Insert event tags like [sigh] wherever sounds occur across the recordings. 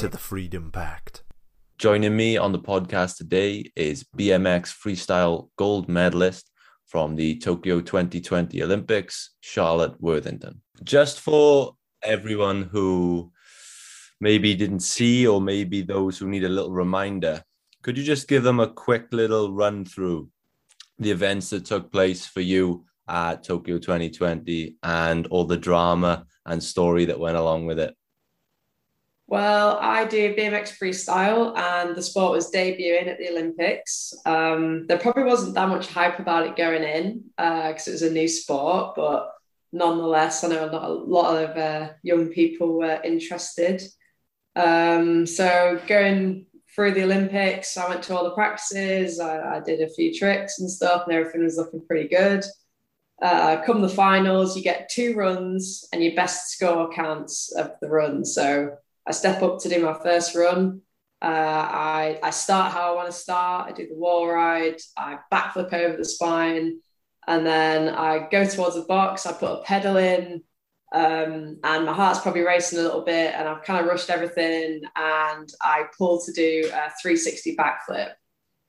to the Freedom Pact. Joining me on the podcast today is BMX freestyle gold medalist from the Tokyo 2020 Olympics, Charlotte Worthington. Just for everyone who maybe didn't see, or maybe those who need a little reminder, could you just give them a quick little run through the events that took place for you at Tokyo 2020 and all the drama and story that went along with it? Well, I do BMX freestyle, and the sport was debuting at the Olympics. Um, there probably wasn't that much hype about it going in because uh, it was a new sport, but nonetheless, I know a lot, a lot of uh, young people were interested. Um, so going through the Olympics, I went to all the practices, I, I did a few tricks and stuff, and everything was looking pretty good. Uh, come the finals, you get two runs, and your best score counts of the run. So I step up to do my first run. Uh, I, I start how I want to start. I do the wall ride. I backflip over the spine. And then I go towards the box. I put a pedal in. Um, and my heart's probably racing a little bit. And I've kind of rushed everything. And I pulled to do a 360 backflip,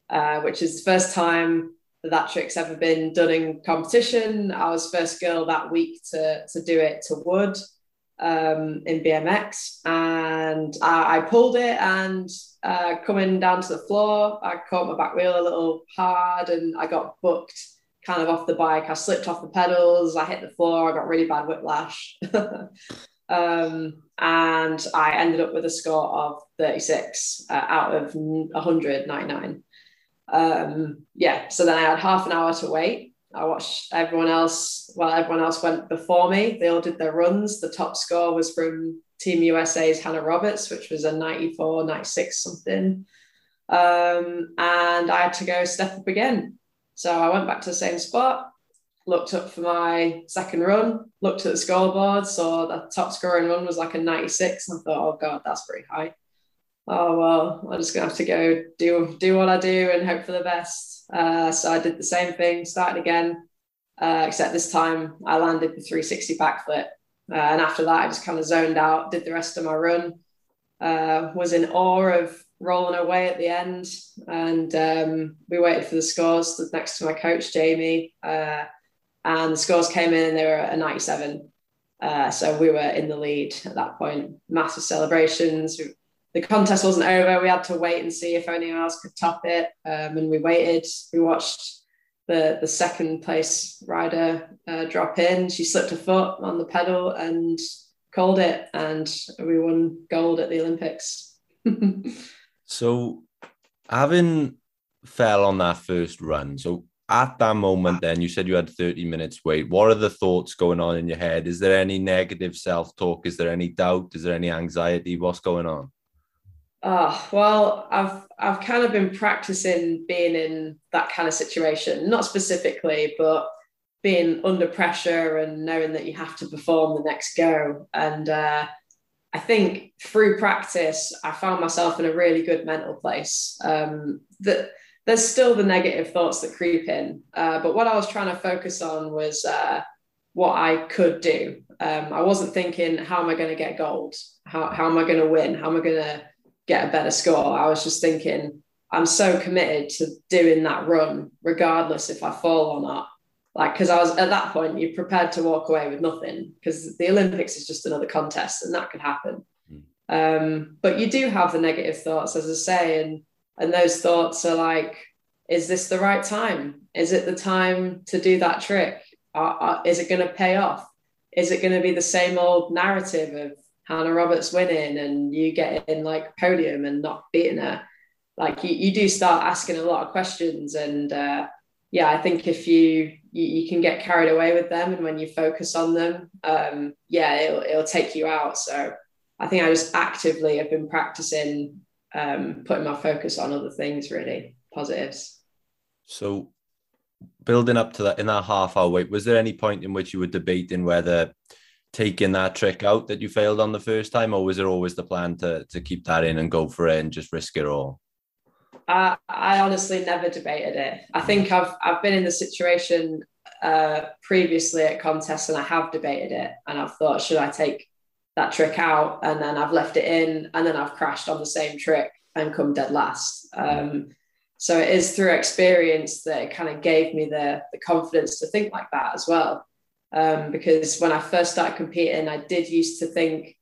uh, which is the first time that that trick's ever been done in competition. I was first girl that week to, to do it to wood um, in BMX, and I, I pulled it. And uh, coming down to the floor, I caught my back wheel a little hard, and I got booked kind of off the bike. I slipped off the pedals. I hit the floor. I got really bad whiplash. [laughs] um, and I ended up with a score of 36 uh, out of 199. Um, yeah, so then I had half an hour to wait I watched everyone else. Well, everyone else went before me. They all did their runs. The top score was from Team USA's Hannah Roberts, which was a 94, 96 something. Um, and I had to go step up again. So I went back to the same spot, looked up for my second run, looked at the scoreboard, saw the top scoring run was like a 96. And I thought, oh God, that's pretty high. Oh well, I'm just gonna have to go do do what I do and hope for the best. Uh, so I did the same thing, started again, uh, except this time I landed the 360 backflip. Uh, and after that, I just kind of zoned out, did the rest of my run, uh, was in awe of rolling away at the end. And um, we waited for the scores, next to my coach, Jamie. Uh, and the scores came in and they were a 97. Uh, so we were in the lead at that point. Massive celebrations the contest wasn't over. We had to wait and see if anyone else could top it. Um, and we waited. We watched the the second place rider uh, drop in. She slipped her foot on the pedal and called it, and we won gold at the Olympics. [laughs] so, having fell on that first run, so at that moment, then you said you had 30 minutes wait. What are the thoughts going on in your head? Is there any negative self talk? Is there any doubt? Is there any anxiety? What's going on? Oh, well, I've I've kind of been practicing being in that kind of situation, not specifically, but being under pressure and knowing that you have to perform the next go. And uh, I think through practice, I found myself in a really good mental place. Um, that there's still the negative thoughts that creep in, uh, but what I was trying to focus on was uh, what I could do. Um, I wasn't thinking, how am I going to get gold? How, how am I going to win? How am I going to get a better score. I was just thinking, I'm so committed to doing that run, regardless if I fall or not. Like, because I was at that point, you're prepared to walk away with nothing because the Olympics is just another contest and that could happen. Mm. Um, but you do have the negative thoughts, as I say, and and those thoughts are like, is this the right time? Is it the time to do that trick? is it going to pay off? Is it going to be the same old narrative of Hannah Roberts winning and you getting like podium and not beating her, like you, you do start asking a lot of questions. And uh, yeah, I think if you, you, you can get carried away with them and when you focus on them, um, yeah, it'll, it'll take you out. So I think I just actively have been practicing um, putting my focus on other things, really positives. So, building up to that in that half hour wait, was there any point in which you were debating whether taking that trick out that you failed on the first time, or was it always the plan to to keep that in and go for it and just risk it all? I, I honestly never debated it. I think I've I've been in the situation uh, previously at contests and I have debated it, and I've thought, should I take that trick out? And then I've left it in, and then I've crashed on the same trick and come dead last. Um, so it is through experience that it kind of gave me the the confidence to think like that as well. Um, because when I first started competing, I did used to think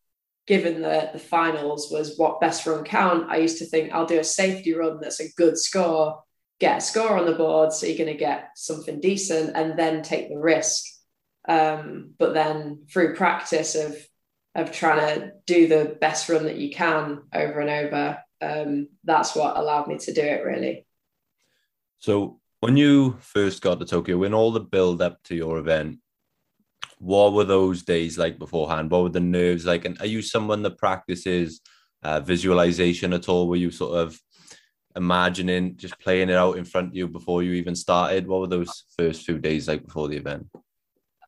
given the, the finals was what best run count, I used to think I'll do a safety run that's a good score, get a score on the board, so you're going to get something decent, and then take the risk. Um, but then through practice of of trying to do the best run that you can over and over, um, that's what allowed me to do it really. So when you first got to Tokyo, when all the build up to your event, what were those days like beforehand? What were the nerves like? And are you someone that practices uh, visualization at all? Were you sort of imagining just playing it out in front of you before you even started? What were those first few days like before the event?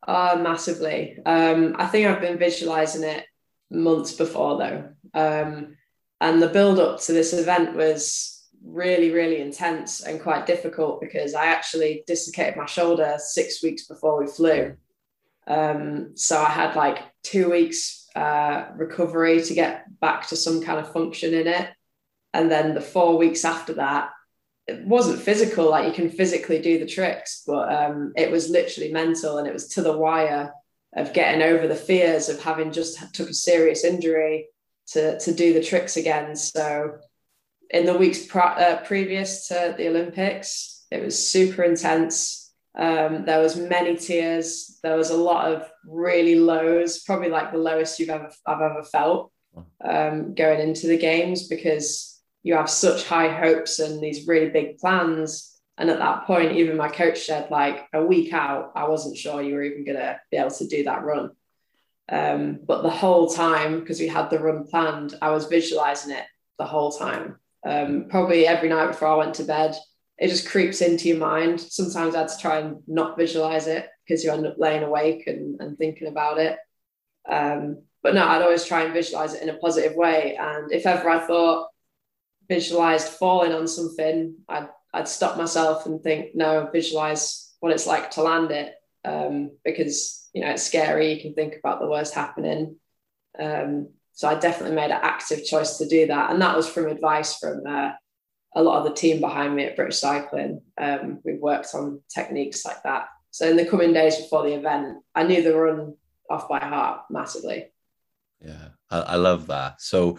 Uh, massively. Um, I think I've been visualizing it months before though. Um, and the build up to this event was really, really intense and quite difficult because I actually dislocated my shoulder six weeks before we flew. Um, so I had like two weeks uh, recovery to get back to some kind of function in it. And then the four weeks after that, it wasn't physical, like you can physically do the tricks, but um, it was literally mental and it was to the wire of getting over the fears of having just took a serious injury to, to do the tricks again. So in the weeks uh, previous to the Olympics, it was super intense um, there was many tears. There was a lot of really lows, probably like the lowest you've ever I've ever felt um, going into the games because you have such high hopes and these really big plans. And at that point, even my coach said, like a week out, I wasn't sure you were even going to be able to do that run. Um, but the whole time, because we had the run planned, I was visualizing it the whole time. Um, probably every night before I went to bed, it just creeps into your mind. Sometimes I had to try and not visualize it because you end up laying awake and, and thinking about it. Um, but no, I'd always try and visualize it in a positive way. And if ever I thought visualized falling on something, I'd, I'd stop myself and think, no, visualize what it's like to land it. Um, because, you know, it's scary. You can think about the worst happening. Um, so I definitely made an active choice to do that. And that was from advice from uh, a lot of the team behind me at British Cycling, um, we've worked on techniques like that. So in the coming days before the event, I knew the run off by heart massively. Yeah, I, I love that. So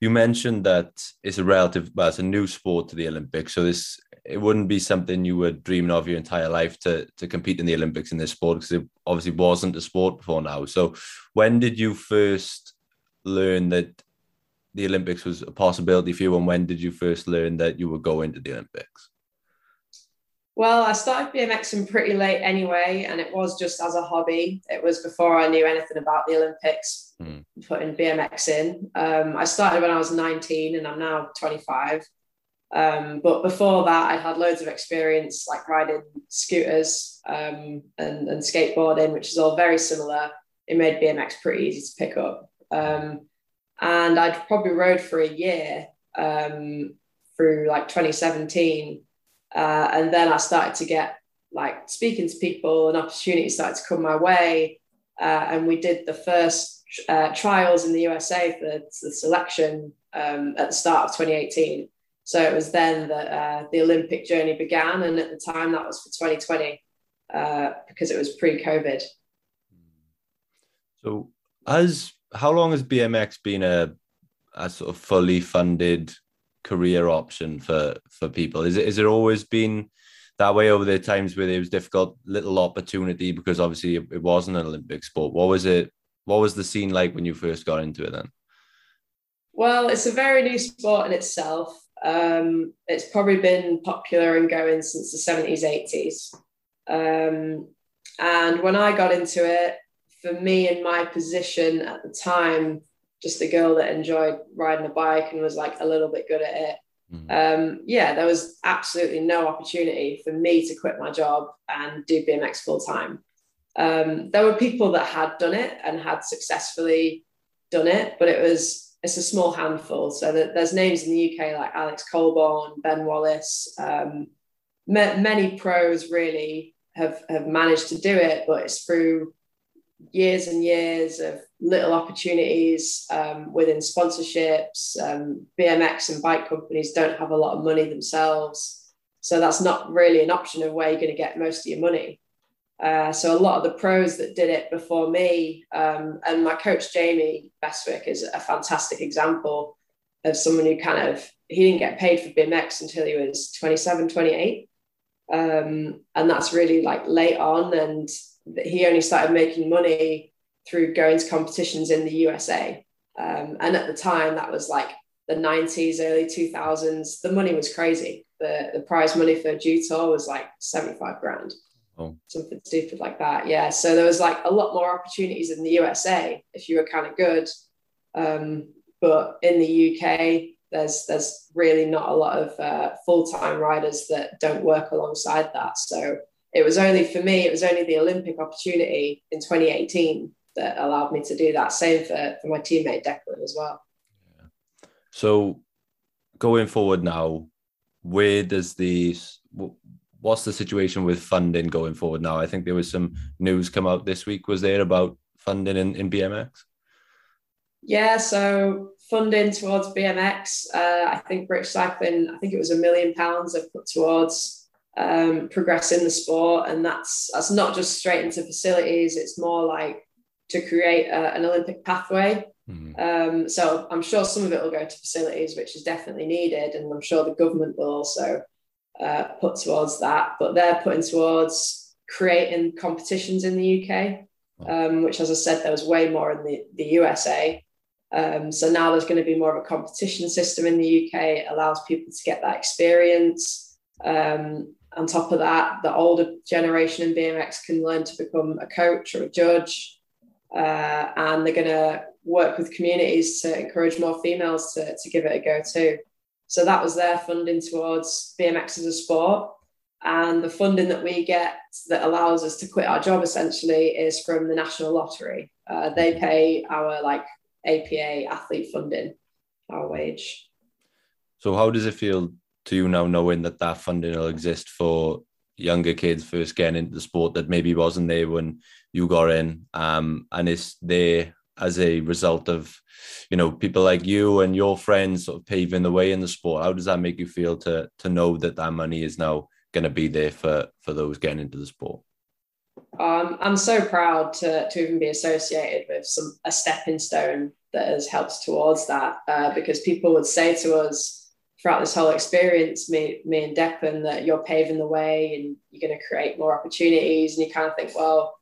you mentioned that it's a relative, well, it's a new sport to the Olympics. So this it wouldn't be something you were dreaming of your entire life to to compete in the Olympics in this sport because it obviously wasn't a sport before now. So when did you first learn that the Olympics was a possibility for you, and when did you first learn that you were going to the Olympics? Well, I started BMXing pretty late anyway, and it was just as a hobby. It was before I knew anything about the Olympics, mm. putting BMX in. Um, I started when I was 19, and I'm now 25. Um, but before that, I'd had loads of experience like riding scooters um, and, and, skateboarding, which is all very similar. It made BMX pretty easy to pick up. Um, and I'd probably rode for a year um, through like 2017, uh, and then I started to get like speaking to people, and opportunities started to come my way, uh, and we did the first uh, trials in the USA for the selection um, at the start of 2018. So it was then that uh, the Olympic journey began, and at the time that was for 2020 uh, because it was pre-COVID. So as how long has BMX been a a sort of fully funded career option for for people? Is it is it always been that way over the times where it was difficult, little opportunity because obviously it, it wasn't an Olympic sport? What was it? What was the scene like when you first got into it then? Well, it's a very new sport in itself. Um, it's probably been popular and going since the 70s, 80s. Um, and when I got into it, for me in my position at the time, just a girl that enjoyed riding a bike and was like a little bit good at it. Mm. Um, yeah, there was absolutely no opportunity for me to quit my job and do BMX full time. Um, there were people that had done it and had successfully done it, but it was it's a small handful. So that there's names in the UK like Alex Coleborn, Ben Wallace, um, ma- many pros really have have managed to do it, but it's through years and years of little opportunities um, within sponsorships. Um, BMX and bike companies don't have a lot of money themselves, so that's not really an option of where you're going to get most of your money. Uh, so a lot of the pros that did it before me, um, and my coach Jamie Bestwick is a fantastic example of someone who kind of he didn't get paid for BMX until he was 27, 28. Um, and that's really like late on, and he only started making money through going to competitions in the USA. Um, and at the time, that was like the 90s, early 2000s. The money was crazy. The, the prize money for Tour was like 75 grand Oh. something stupid like that. Yeah. So there was like a lot more opportunities in the USA if you were kind of good. Um, but in the UK, there's there's really not a lot of uh, full time riders that don't work alongside that. So it was only for me, it was only the Olympic opportunity in 2018 that allowed me to do that. Same for, for my teammate Declan as well. So going forward now, where does these what's the situation with funding going forward now? I think there was some news come out this week. Was there about funding in, in BMX? Yeah, so funding towards BMX, uh, I think British Cycling, I think it was a million pounds they've put towards um, progressing the sport, and that's that's not just straight into facilities. It's more like to create a, an Olympic pathway. Mm-hmm. Um, so I'm sure some of it will go to facilities, which is definitely needed, and I'm sure the government will also uh, put towards that, but they're putting towards creating competitions in the UK, um, which, as I said, there was way more in the, the USA. Um, so now there's going to be more of a competition system in the UK. It allows people to get that experience. Um, on top of that, the older generation in BMX can learn to become a coach or a judge. Uh, and they're going to work with communities to encourage more females to, to give it a go too. So that was their funding towards BMX as a sport. And the funding that we get that allows us to quit our job essentially is from the National Lottery. Uh, they pay our like APA athlete funding, our wage. So how does it feel to you now knowing that that funding will exist for younger kids first getting into the sport that maybe wasn't there when you got in. Um, and is there as a result of you know people like you and your friends sort of paving the way in the sport. How does that make you feel to to know that that money is now going to be there for for those getting into the sport? Um, i'm so proud to to even be associated with some a stepping stone that has helped towards that uh, because people would say to us throughout this whole experience me me and Declan that you're paving the way and you're going to create more opportunities and you kind of think well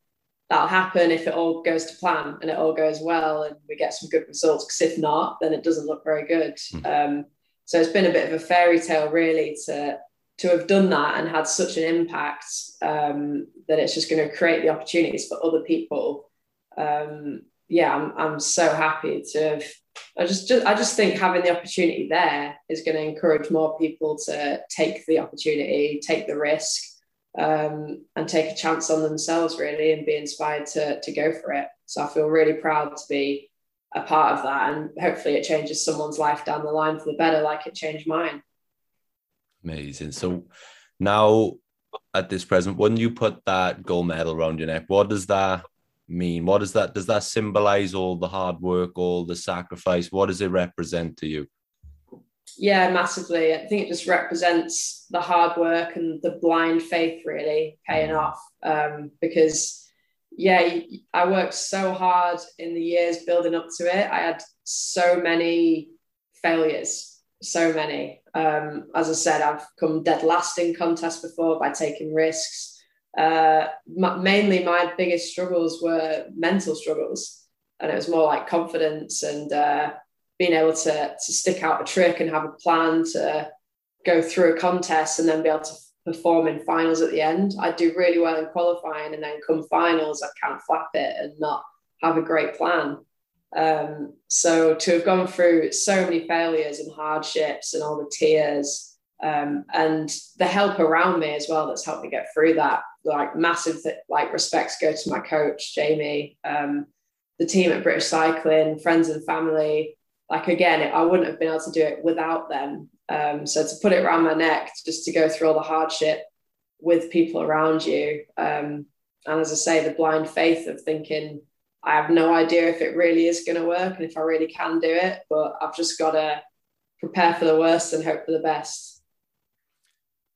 that'll happen if it all goes to plan and it all goes well and we get some good results. Because if not, then it doesn't look very good. Mm. Um, so it's been a bit of a fairy tale, really, to to have done that and had such an impact um, that it's just going to create the opportunities for other people. Um, yeah, I'm I'm so happy to have. I just, just I just think having the opportunity there is going to encourage more people to take the opportunity, take the risk, um, and take a chance on themselves really and be inspired to, to go for it. So I feel really proud to be a part of that and hopefully it changes someone's life down the line for the better like it changed mine. Amazing. So now at this present, when you put that gold medal around your neck, what does that mean? What does that does that symbolize all the hard work, all the sacrifice? What does it represent to you? Yeah, massively. I think it just represents the hard work and the blind faith really paying off. Um, because, yeah, I worked so hard in the years building up to it. I had so many failures, so many. Um, as I said, I've come dead last in contests before by taking risks. Uh, mainly, my biggest struggles were mental struggles, and it was more like confidence and. Uh, being able to, to stick out a trick and have a plan to go through a contest and then be able to perform in finals at the end. I do really well in qualifying and then come finals, I can't flap it and not have a great plan. Um, so to have gone through so many failures and hardships and all the tears um, and the help around me as well that's helped me get through that, like massive like respects go to my coach Jamie, um, the team at British Cycling, friends and family. Like again, I wouldn't have been able to do it without them. Um, so to put it around my neck, just to go through all the hardship with people around you, um, and as I say, the blind faith of thinking I have no idea if it really is going to work and if I really can do it, but I've just got to prepare for the worst and hope for the best.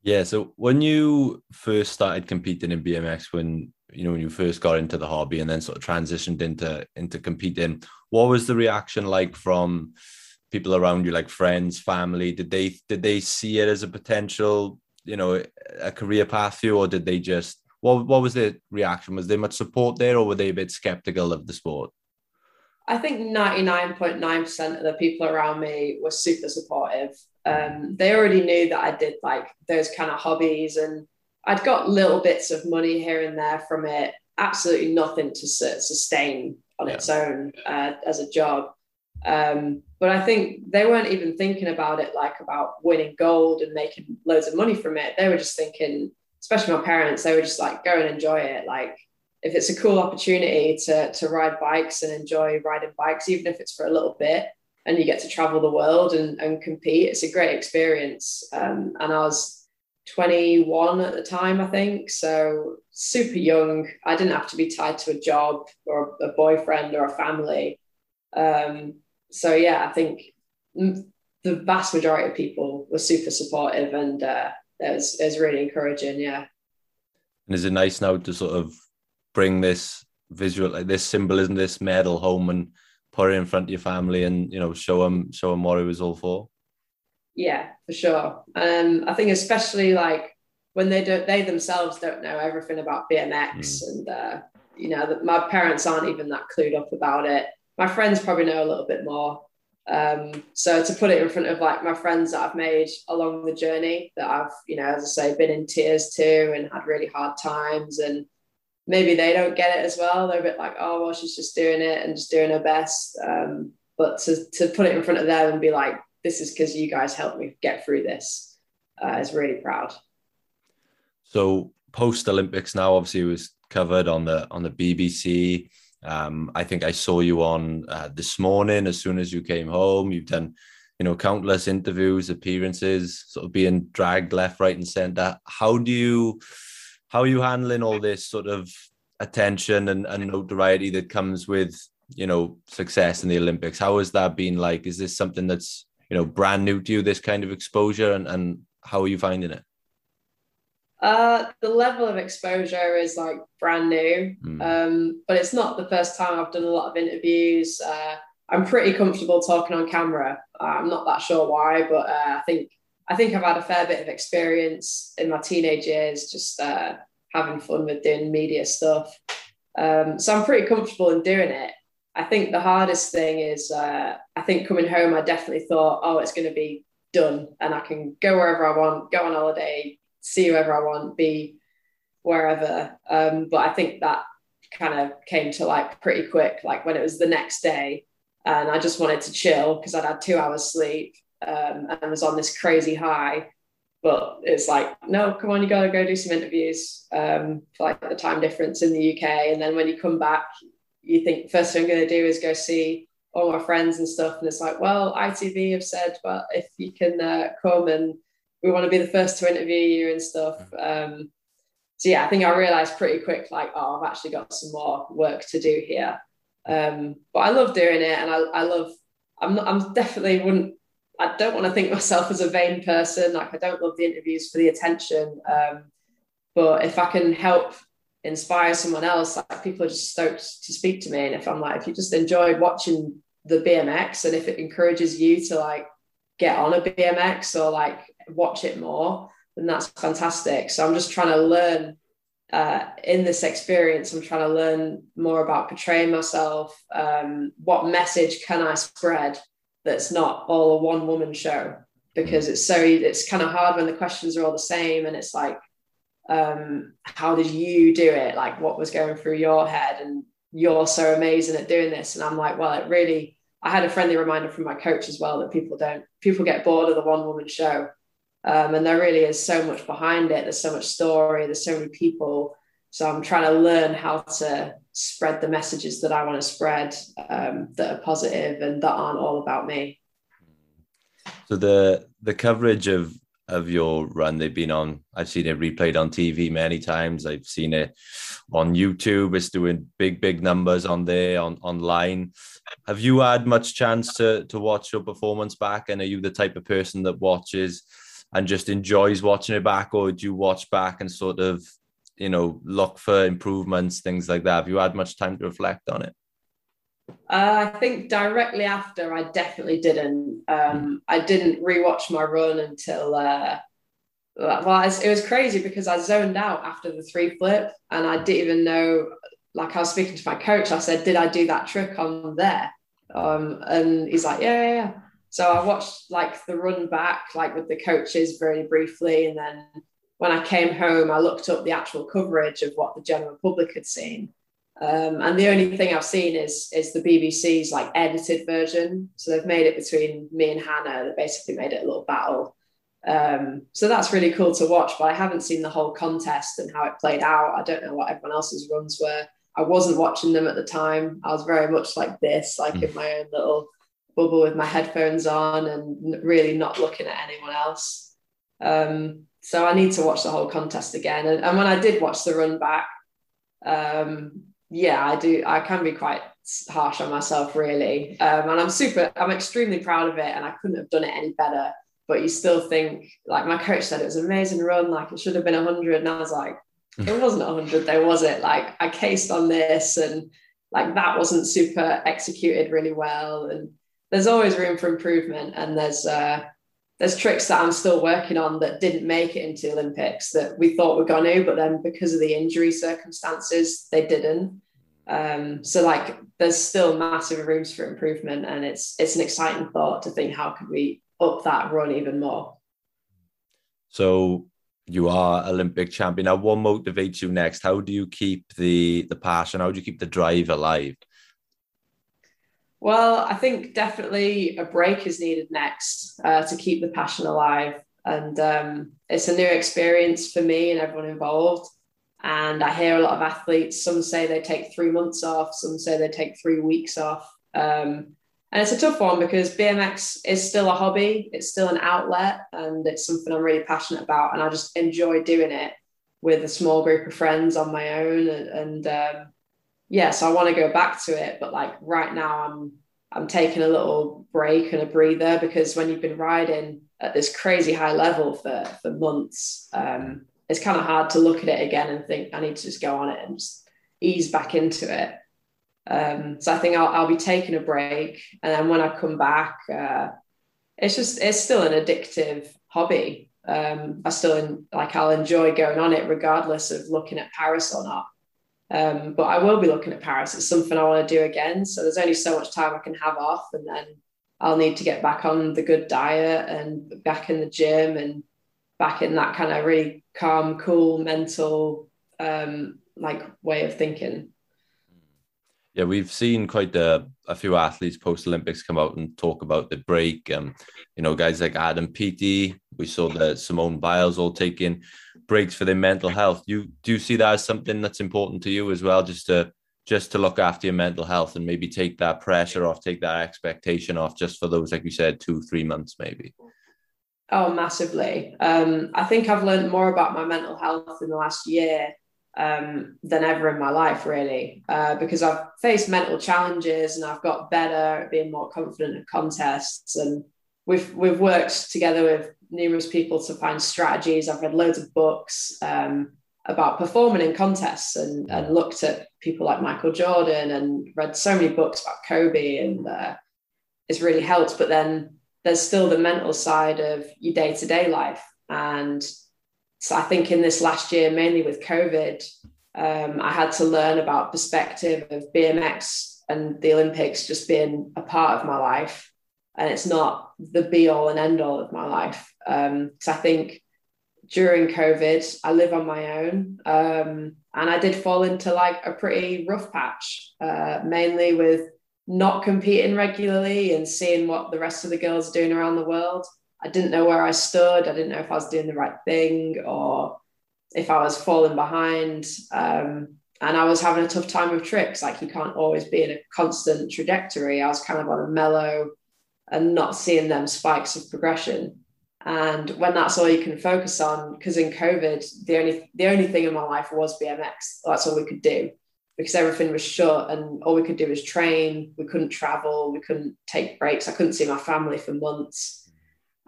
Yeah. So when you first started competing in BMX, when you know when you first got into the hobby and then sort of transitioned into into competing, what was the reaction like from people around you, like friends, family? Did they did they see it as a potential, you know, a career path for you, or did they just what what was the reaction? Was there much support there, or were they a bit skeptical of the sport? I think 99.9% of the people around me were super supportive. Um, they already knew that I did like those kind of hobbies and I'd got little bits of money here and there from it, absolutely nothing to sustain on yeah. its own uh, as a job. Um, but I think they weren't even thinking about it like about winning gold and making loads of money from it. They were just thinking, especially my parents, they were just like, go and enjoy it. Like, if it's a cool opportunity to, to ride bikes and enjoy riding bikes, even if it's for a little bit, and you get to travel the world and, and compete, it's a great experience. Um, and I was 21 at the time, I think. So super young. I didn't have to be tied to a job or a boyfriend or a family. Um, so yeah, I think the vast majority of people were super supportive and uh, it was, it was really encouraging. Yeah. And is it nice now to sort of bring this visual, like this symbolism, this medal home and put it in front of your family and, you know, show them, show them what it was all for? Yeah, for sure. Um, I think especially like when they don't, they themselves don't know everything about BMX mm. and, uh, you know, my parents aren't even that clued up about it. My friends probably know a little bit more. Um, so to put it in front of like my friends that I've made along the journey that I've, you know, as I say, been in tears too and had really hard times and maybe they don't get it as well. They're a bit like, oh, well, she's just doing it and just doing her best. Um, but to, to put it in front of them and be like, this is because you guys helped me get through this uh, is really proud. So post Olympics now, obviously, it was covered on the on the BBC. Um, I think I saw you on uh, this morning as soon as you came home. You've done, you know, countless interviews, appearances, sort of being dragged left, right, and centre. How do you, how are you handling all this sort of attention and, and notoriety that comes with, you know, success in the Olympics? How has that been like? Is this something that's, you know, brand new to you? This kind of exposure, and and how are you finding it? Uh, the level of exposure is like brand new, mm. um, but it's not the first time I've done a lot of interviews. Uh, I'm pretty comfortable talking on camera. Uh, I'm not that sure why, but uh, I think I think I've had a fair bit of experience in my teenage years, just uh, having fun with doing media stuff. Um, so I'm pretty comfortable in doing it. I think the hardest thing is uh, I think coming home, I definitely thought, oh, it's going to be done, and I can go wherever I want, go on holiday, see whoever I want, be wherever. Um, but I think that kind of came to like pretty quick, like when it was the next day, and I just wanted to chill because I'd had two hours sleep um, and was on this crazy high. But it's like, no, come on, you gotta go do some interviews um, for like the time difference in the UK. And then when you come back, you think first thing I'm gonna do is go see all my friends and stuff. And it's like, well, ITV have said, well, if you can uh, come and we want to be the first to interview you and stuff. Um, so yeah, I think I realized pretty quick, like, oh, I've actually got some more work to do here. Um, but I love doing it, and I, I love. I'm not. I'm definitely wouldn't. I don't want to think myself as a vain person. Like I don't love the interviews for the attention. Um, but if I can help inspire someone else, like people are just stoked to speak to me. And if I'm like, if you just enjoyed watching the BMX, and if it encourages you to like get on a BMX or like watch it more, then that's fantastic. So I'm just trying to learn uh, in this experience. I'm trying to learn more about portraying myself. Um, what message can I spread that's not all a one woman show? Because it's so it's kind of hard when the questions are all the same, and it's like, um, how did you do it? Like, what was going through your head? And you're so amazing at doing this. And I'm like, well, it really, I had a friendly reminder from my coach as well that people don't, people get bored of the one woman show. Um, and there really is so much behind it. There's so much story, there's so many people. So I'm trying to learn how to spread the messages that I want to spread um, that are positive and that aren't all about me. So the the coverage of of your run they've been on i've seen it replayed on tv many times. I've seen it on youtube. It's doing big big numbers on there on online. Have you had much chance to to watch your performance back? And are you the type of person that watches and just enjoys watching it back or do you watch back and sort of you know look for improvements things like that have you had much time to reflect on it uh, I think directly after, I definitely didn't. Um, I didn't rewatch my run until. Uh, well, it was crazy because I zoned out after the three flip, and I didn't even know. Like I was speaking to my coach, I said, "Did I do that trick on there?" Um, and he's like, "Yeah, yeah, yeah." So I watched like the run back, like with the coaches, very briefly, and then when I came home, I looked up the actual coverage of what the general public had seen um, and the only thing I've seen is is the BBC's like edited version. So they've made it between me and Hannah. They basically made it a little battle. Um, so that's really cool to watch. But I haven't seen the whole contest and how it played out. I don't know what everyone else's runs were. I wasn't watching them at the time. I was very much like this, like mm. in my own little bubble with my headphones on and really not looking at anyone else. Um, so I need to watch the whole contest again. And, and when I did watch the run back, um, yeah, I do. I can be quite harsh on myself, really. Um, and I'm super, I'm extremely proud of it. And I couldn't have done it any better. But you still think, like my coach said, it was an amazing run. Like it should have been 100. And I was like, hmm. it wasn't 100 though, was it? Like I cased on this and like that wasn't super executed really well. And there's always room for improvement. And there's, uh, there's tricks that I'm still working on that didn't make it into Olympics that we thought were going to, but then because of the injury circumstances, they didn't. Um, so like there's still massive rooms for improvement and it's it's an exciting thought to think how could we up that run even more. So you are Olympic champion. Now what motivates you next? How do you keep the the passion? How do you keep the drive alive? Well, I think definitely a break is needed next uh, to keep the passion alive. And um, it's a new experience for me and everyone involved. And I hear a lot of athletes, some say they take three months off, some say they take three weeks off. Um, and it's a tough one because BMX is still a hobby, it's still an outlet, and it's something I'm really passionate about. And I just enjoy doing it with a small group of friends on my own. And, and um, yeah, so I want to go back to it. But like right now, I'm I'm taking a little break and a breather because when you've been riding at this crazy high level for for months, um, it's kind of hard to look at it again and think I need to just go on it and just ease back into it. Um, so I think I'll, I'll be taking a break, and then when I come back, uh, it's just it's still an addictive hobby. Um, I still like I'll enjoy going on it regardless of looking at Paris or not. Um, but I will be looking at Paris. It's something I want to do again. So there's only so much time I can have off, and then I'll need to get back on the good diet and back in the gym and back in that kind of really calm, cool, mental um, like way of thinking. Yeah, we've seen quite a, a few athletes post Olympics come out and talk about the break. Um, you know, guys like Adam Peaty. We saw that Simone Biles all taking breaks for their mental health. You do you see that as something that's important to you as well, just to just to look after your mental health and maybe take that pressure off, take that expectation off, just for those, like you said, two three months maybe. Oh, massively. Um, I think I've learned more about my mental health in the last year um, than ever in my life, really, uh, because I've faced mental challenges and I've got better at being more confident at contests. And we've we've worked together with numerous people to find strategies. I've read loads of books um, about performing in contests and, and looked at people like Michael Jordan and read so many books about Kobe, and uh, it's really helped. But then there's still the mental side of your day to day life. And so I think in this last year, mainly with COVID, um, I had to learn about perspective of BMX and the Olympics just being a part of my life. And it's not the be all and end all of my life. Um, so I think during COVID, I live on my own. Um, and I did fall into like a pretty rough patch, uh, mainly with not competing regularly and seeing what the rest of the girls are doing around the world. I didn't know where I stood. I didn't know if I was doing the right thing or if I was falling behind. Um, and I was having a tough time with tricks. Like you can't always be in a constant trajectory. I was kind of on a mellow and not seeing them spikes of progression. And when that's all you can focus on, because in COVID, the only the only thing in my life was BMX. That's all we could do because everything was shut and all we could do was train. We couldn't travel. We couldn't take breaks. I couldn't see my family for months.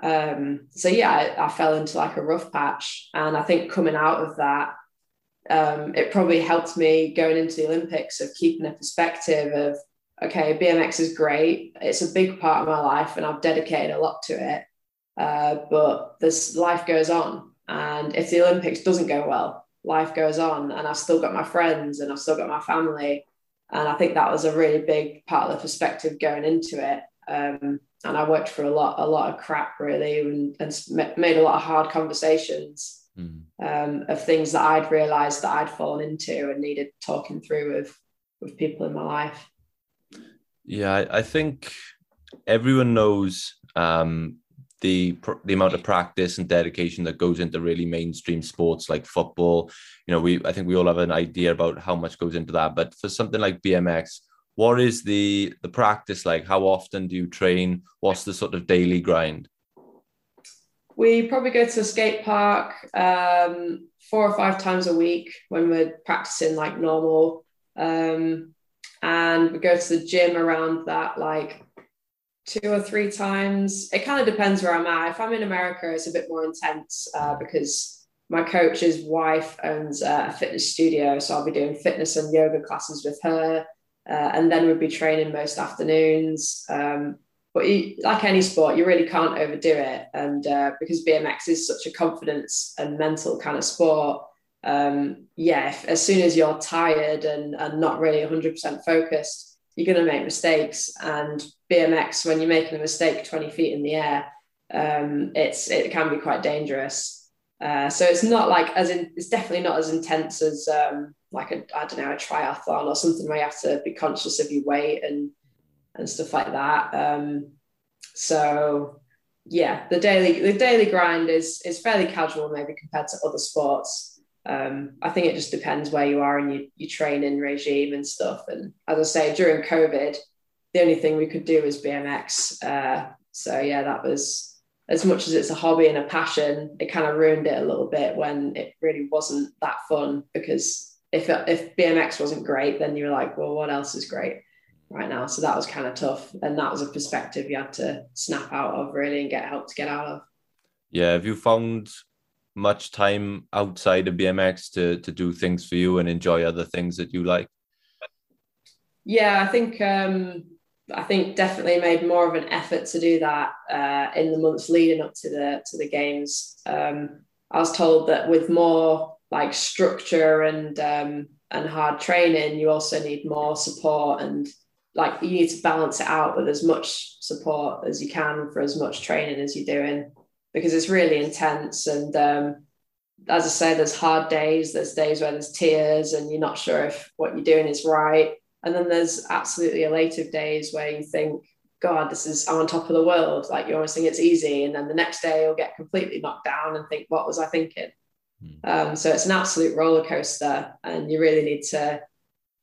Um, so yeah, I, I, fell into like a rough patch, and I think coming out of that, um, it probably helped me going into the Olympics of keeping a perspective of okay, BMX is great. It's a big part of my life, and I've dedicated a lot to it uh, but this life goes on. And if the Olympics doesn't go well, life goes on. And I've still got my friends and I've still got my family. And I think that was a really big part of the perspective going into it. Um, and I worked for a lot, a lot of crap really, and, and made a lot of hard conversations mm. um, of things that I'd realised that I'd fallen into and needed talking through with with people in my life. Yeah, I, think everyone knows um, the the amount of practice and dedication that goes into really mainstream sports like football. You know, we I think we all have an idea about how much goes into that. But for something like BMX, what is the the practice like? How often do you train? What's the sort of daily grind? We probably go to a skate park um, four or five times a week when we're practicing like normal. Um, and we go to the gym around that like two or three times. It kind of depends where I'm at. If I'm in America, it's a bit more intense uh, because my coach's wife owns a fitness studio. So I'll be doing fitness and yoga classes with her. Uh, and then we'd be training most afternoons. Um, but you, like any sport, you really can't overdo it. And uh, because BMX is such a confidence and mental kind of sport, um, yeah, if, as soon as you're tired and, and not really 100% focused, you're going to make mistakes. And BMX, when you're making a mistake 20 feet in the air, um, it's it can be quite dangerous. Uh, so it's not like as in it's definitely not as intense as um, like a I don't know a triathlon or something where you have to be conscious of your weight and and stuff like that. Um, so yeah, the daily the daily grind is is fairly casual maybe compared to other sports um, I think it just depends where you are in your, your training regime and stuff. And as I say, during COVID, the only thing we could do was BMX. Uh, so yeah, that was as much as it's a hobby and a passion, it kind of ruined it a little bit when it really wasn't that fun because if if BMX wasn't great, then you were like, well, what else is great right now? So that was kind of tough, and that was a perspective you had to snap out of really and get help to get out of. Yeah, have you found much time outside of BMX to to do things for you and enjoy other things that you like? Yeah, I think um, I think definitely made more of an effort to do that uh, in the months leading up to the to the games. Um, I was told that with more like structure and um, and hard training, you also need more support and like you need to balance it out with as much support as you can for as much training as you're doing because it's really intense. And um, as I say, there's hard days, there's days where there's tears and you're not sure if what you're doing is right. And then there's absolutely elative days where you think, God, this is I'm on top of the world. Like you always think it's easy. And then the next day you'll get completely knocked down and think, what was I thinking? Mm. Um, so it's an absolute roller coaster. And you really need to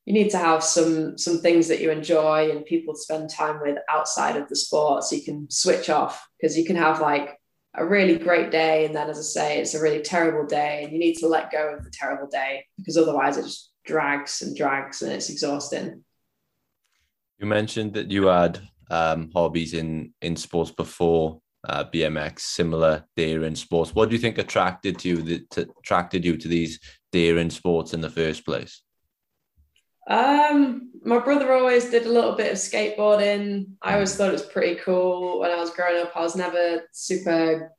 you need to have some some things that you enjoy and people to spend time with outside of the sport so you can switch off because you can have like a really great day. And then as i say it's a really terrible day and you need to let go of the terrible day because otherwise it just drags and drags and it's exhausting. You mentioned that you had um, hobbies in in sports before uh, bmx similar deer in sports. What do you think attracted you that attracted you to these deer in sports in the first place um, my brother always did a little bit of skateboarding. I always thought it was pretty cool when I was growing up. I was never super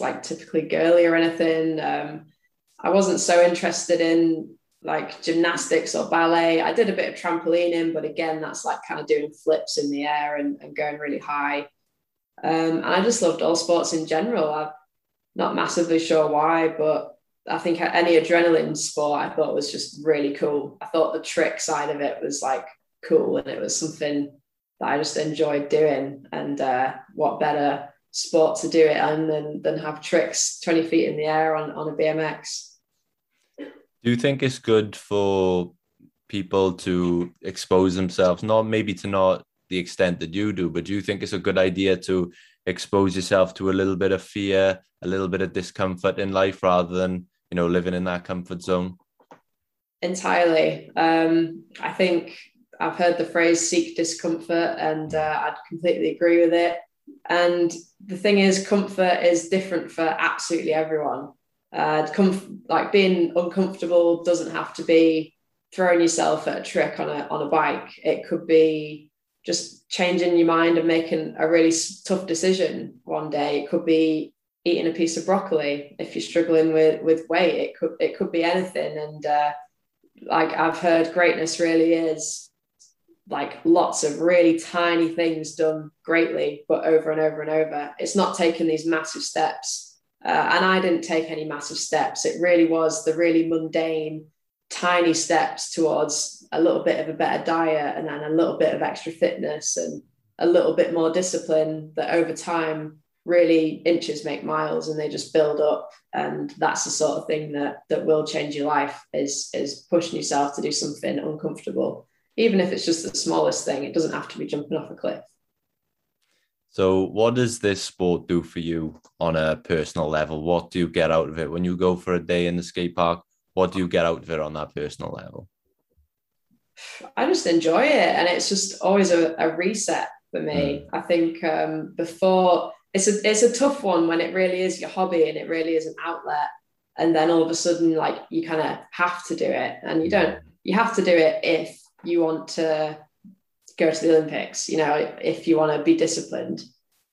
like typically girly or anything. Um, I wasn't so interested in like gymnastics or ballet. I did a bit of trampolining, but again, that's like kind of doing flips in the air and, and going really high. Um, and I just loved all sports in general. I'm not massively sure why, but I think any adrenaline sport I thought was just really cool. I thought the trick side of it was like cool and it was something that I just enjoyed doing. And uh, what better sport to do it in than, than have tricks 20 feet in the air on, on a BMX. Do you think it's good for people to expose themselves, not maybe to not the extent that you do, but do you think it's a good idea to expose yourself to a little bit of fear, a little bit of discomfort in life rather than, you know, living in that comfort zone? Entirely. Um, I think I've heard the phrase seek discomfort and uh, I'd completely agree with it. And the thing is, comfort is different for absolutely everyone. Uh, comf- like being uncomfortable doesn't have to be throwing yourself at a trick on a on a bike. It could be just changing your mind and making a really tough decision one day. It could be eating a piece of broccoli if you're struggling with with weight. It could it could be anything. And uh, like I've heard, greatness really is like lots of really tiny things done greatly, but over and over and over. It's not taking these massive steps. Uh, and I didn't take any massive steps. It really was the really mundane, tiny steps towards a little bit of a better diet and then a little bit of extra fitness and a little bit more discipline that over time really inches make miles and they just build up and that's the sort of thing that that will change your life is is pushing yourself to do something uncomfortable even if it's just the smallest thing, it doesn't have to be jumping off a cliff. So, what does this sport do for you on a personal level? What do you get out of it when you go for a day in the skate park? What do you get out of it on that personal level? I just enjoy it, and it's just always a, a reset for me. Mm. I think um, before it's a it's a tough one when it really is your hobby and it really is an outlet, and then all of a sudden, like you kind of have to do it, and you don't. You have to do it if you want to go to the Olympics, you know, if you want to be disciplined.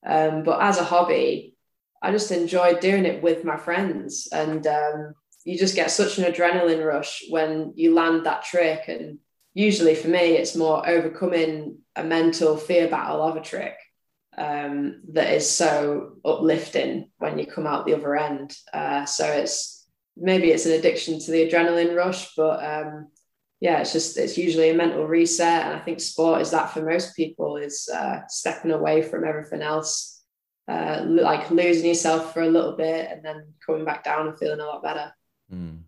Um, but as a hobby, I just enjoy doing it with my friends. And um, you just get such an adrenaline rush when you land that trick. And usually for me, it's more overcoming a mental fear battle of a trick um, that is so uplifting when you come out the other end. Uh, so it's maybe it's an addiction to the adrenaline rush, but um, yeah, it's just it's usually a mental reset, and I think sport is that for most people is uh, stepping away from everything else, uh, like losing yourself for a little bit and then coming back down and feeling a lot better. Mm.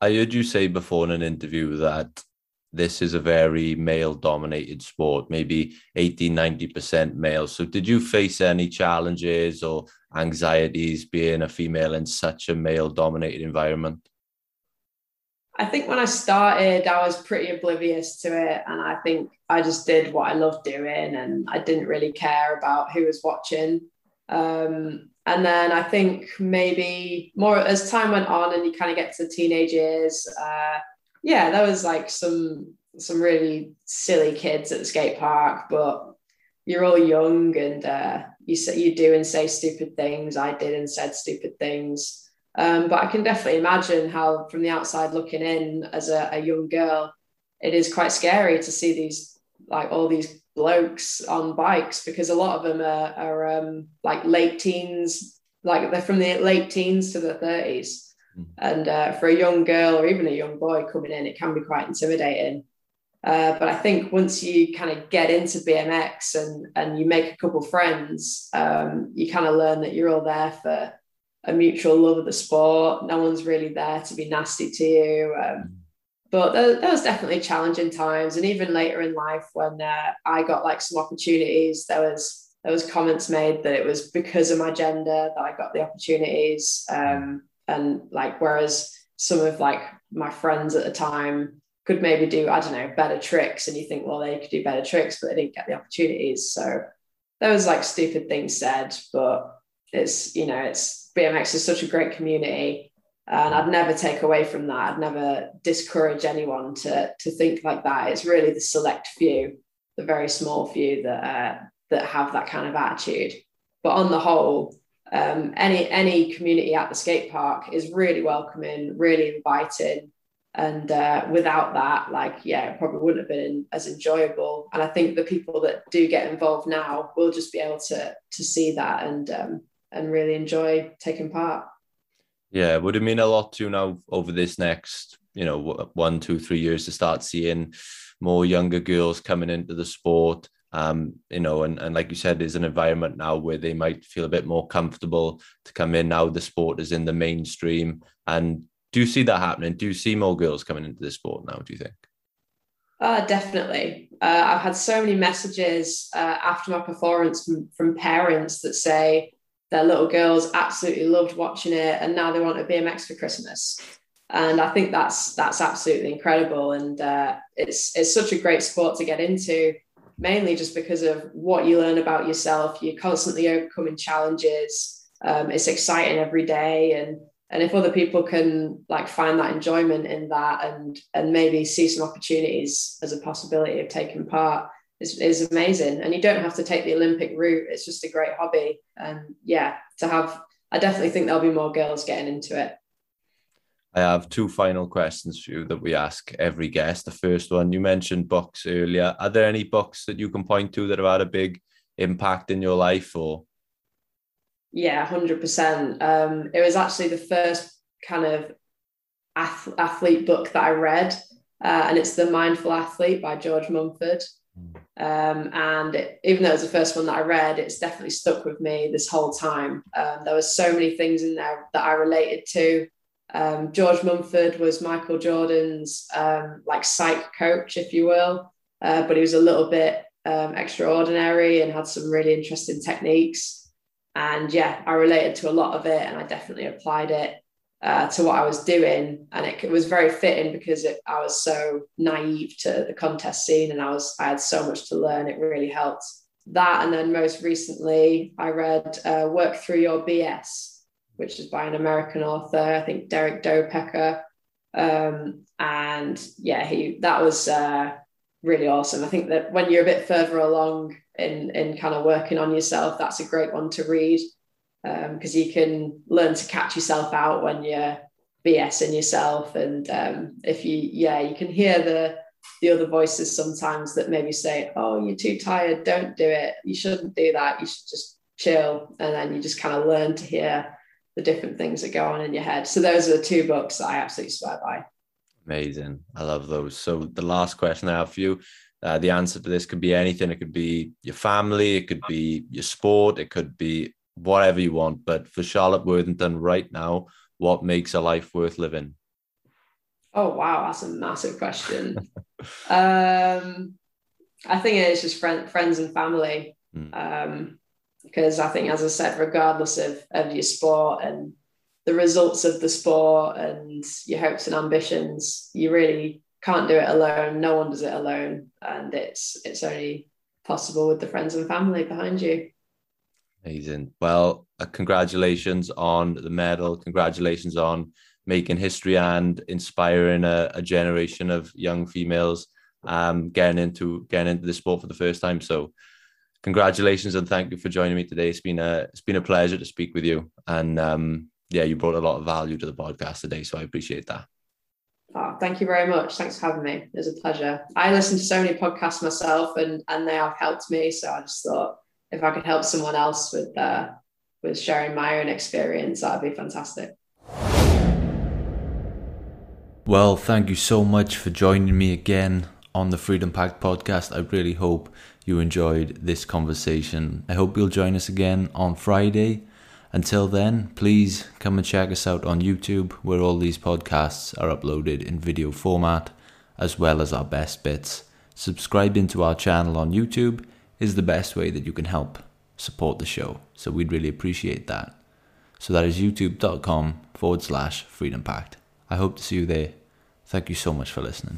I heard you say before in an interview that this is a very male dominated sport, maybe 80, 90% male. So, did you face any challenges or anxieties being a female in such a male dominated environment? I think when I started, I was pretty oblivious to it. And I think I just did what I loved doing and I didn't really care about who was watching. Um, and then I think maybe more as time went on and you kind of get to teenage years, uh, yeah, there was like some some really silly kids at the skate park, but you're all young and uh, you say you do and say stupid things. I did and said stupid things. Um, but I can definitely imagine how, from the outside looking in, as a, a young girl, it is quite scary to see these like all these blokes on bikes because a lot of them are, are um, like late teens, like they're from the late teens to the 30s. And uh, for a young girl or even a young boy coming in, it can be quite intimidating. Uh, but I think once you kind of get into BMX and and you make a couple friends, um, you kind of learn that you're all there for a mutual love of the sport. No one's really there to be nasty to you. Um, but there, there, was definitely challenging times, and even later in life, when uh, I got like some opportunities, there was there was comments made that it was because of my gender that I got the opportunities, um, and like whereas some of like my friends at the time could maybe do I don't know better tricks, and you think well they could do better tricks, but they didn't get the opportunities. So there was like stupid things said, but it's you know it's BMX is such a great community. And I'd never take away from that. I'd never discourage anyone to, to think like that. It's really the select few, the very small few that, uh, that have that kind of attitude. But on the whole, um, any any community at the skate park is really welcoming, really inviting, and uh, without that, like yeah, it probably wouldn't have been as enjoyable. And I think the people that do get involved now will just be able to to see that and um, and really enjoy taking part. Yeah, would it mean a lot to you now over this next, you know, one, two, three years to start seeing more younger girls coming into the sport? Um, you know, and, and like you said, there's an environment now where they might feel a bit more comfortable to come in now the sport is in the mainstream. And do you see that happening? Do you see more girls coming into the sport now, do you think? Uh, definitely. Uh, I've had so many messages uh, after my performance from, from parents that say their little girls absolutely loved watching it and now they want a BMX for Christmas. And I think that's that's absolutely incredible. And uh, it's it's such a great sport to get into, mainly just because of what you learn about yourself. You're constantly overcoming challenges. Um, it's exciting every day, and and if other people can like find that enjoyment in that and and maybe see some opportunities as a possibility of taking part is, is amazing and you don't have to take the olympic route it's just a great hobby and yeah to have i definitely think there'll be more girls getting into it I have two final questions for you that we ask every guest. The first one, you mentioned books earlier. Are there any books that you can point to that have had a big impact in your life or yeah, hundred um, percent. It was actually the first kind of ath- athlete book that I read, uh, and it's The Mindful Athlete by George Mumford. Um, and it, even though it was the first one that I read, it's definitely stuck with me this whole time. Um, there were so many things in there that I related to. Um, George Mumford was Michael Jordan's um, like psych coach, if you will, uh, but he was a little bit um, extraordinary and had some really interesting techniques. And yeah, I related to a lot of it and I definitely applied it uh, to what I was doing. And it, it was very fitting because it, I was so naive to the contest scene and I was I had so much to learn. It really helped. That and then most recently, I read uh, Work Through Your BS, which is by an American author, I think Derek Doepker. Um, and yeah, he that was uh, really awesome. I think that when you're a bit further along in in kind of working on yourself, that's a great one to read because um, you can learn to catch yourself out when you're BSing yourself, and um, if you yeah you can hear the the other voices sometimes that maybe say, "Oh, you're too tired, don't do it. You shouldn't do that. You should just chill," and then you just kind of learn to hear the different things that go on in your head. So those are the two books that I absolutely swear by. Amazing. I love those. So the last question I have for you uh, the answer to this could be anything. It could be your family, it could be your sport, it could be whatever you want. But for Charlotte Worthington right now, what makes a life worth living? Oh wow, that's a massive question. [laughs] um, I think it's just friend, friends and family. Mm. Um, because I think, as I said, regardless of, of your sport and the results of the sport and your hopes and ambitions, you really can't do it alone. No one does it alone, and it's it's only possible with the friends and family behind you. Amazing. Well, uh, congratulations on the medal. Congratulations on making history and inspiring a, a generation of young females um, getting into getting into the sport for the first time. So, congratulations and thank you for joining me today. It's been a it's been a pleasure to speak with you, and um, yeah, you brought a lot of value to the podcast today. So I appreciate that. Oh, thank you very much. Thanks for having me. It was a pleasure. I listen to so many podcasts myself, and and they have helped me. So I just thought if I could help someone else with uh, with sharing my own experience, that'd be fantastic. Well, thank you so much for joining me again on the Freedom Pact podcast. I really hope you enjoyed this conversation. I hope you'll join us again on Friday until then, please come and check us out on YouTube, where all these podcasts are uploaded in video format, as well as our best bits. Subscribing to our channel on YouTube is the best way that you can help support the show, so we'd really appreciate that. So that is youtube.com forward slash freedom pact. I hope to see you there. Thank you so much for listening.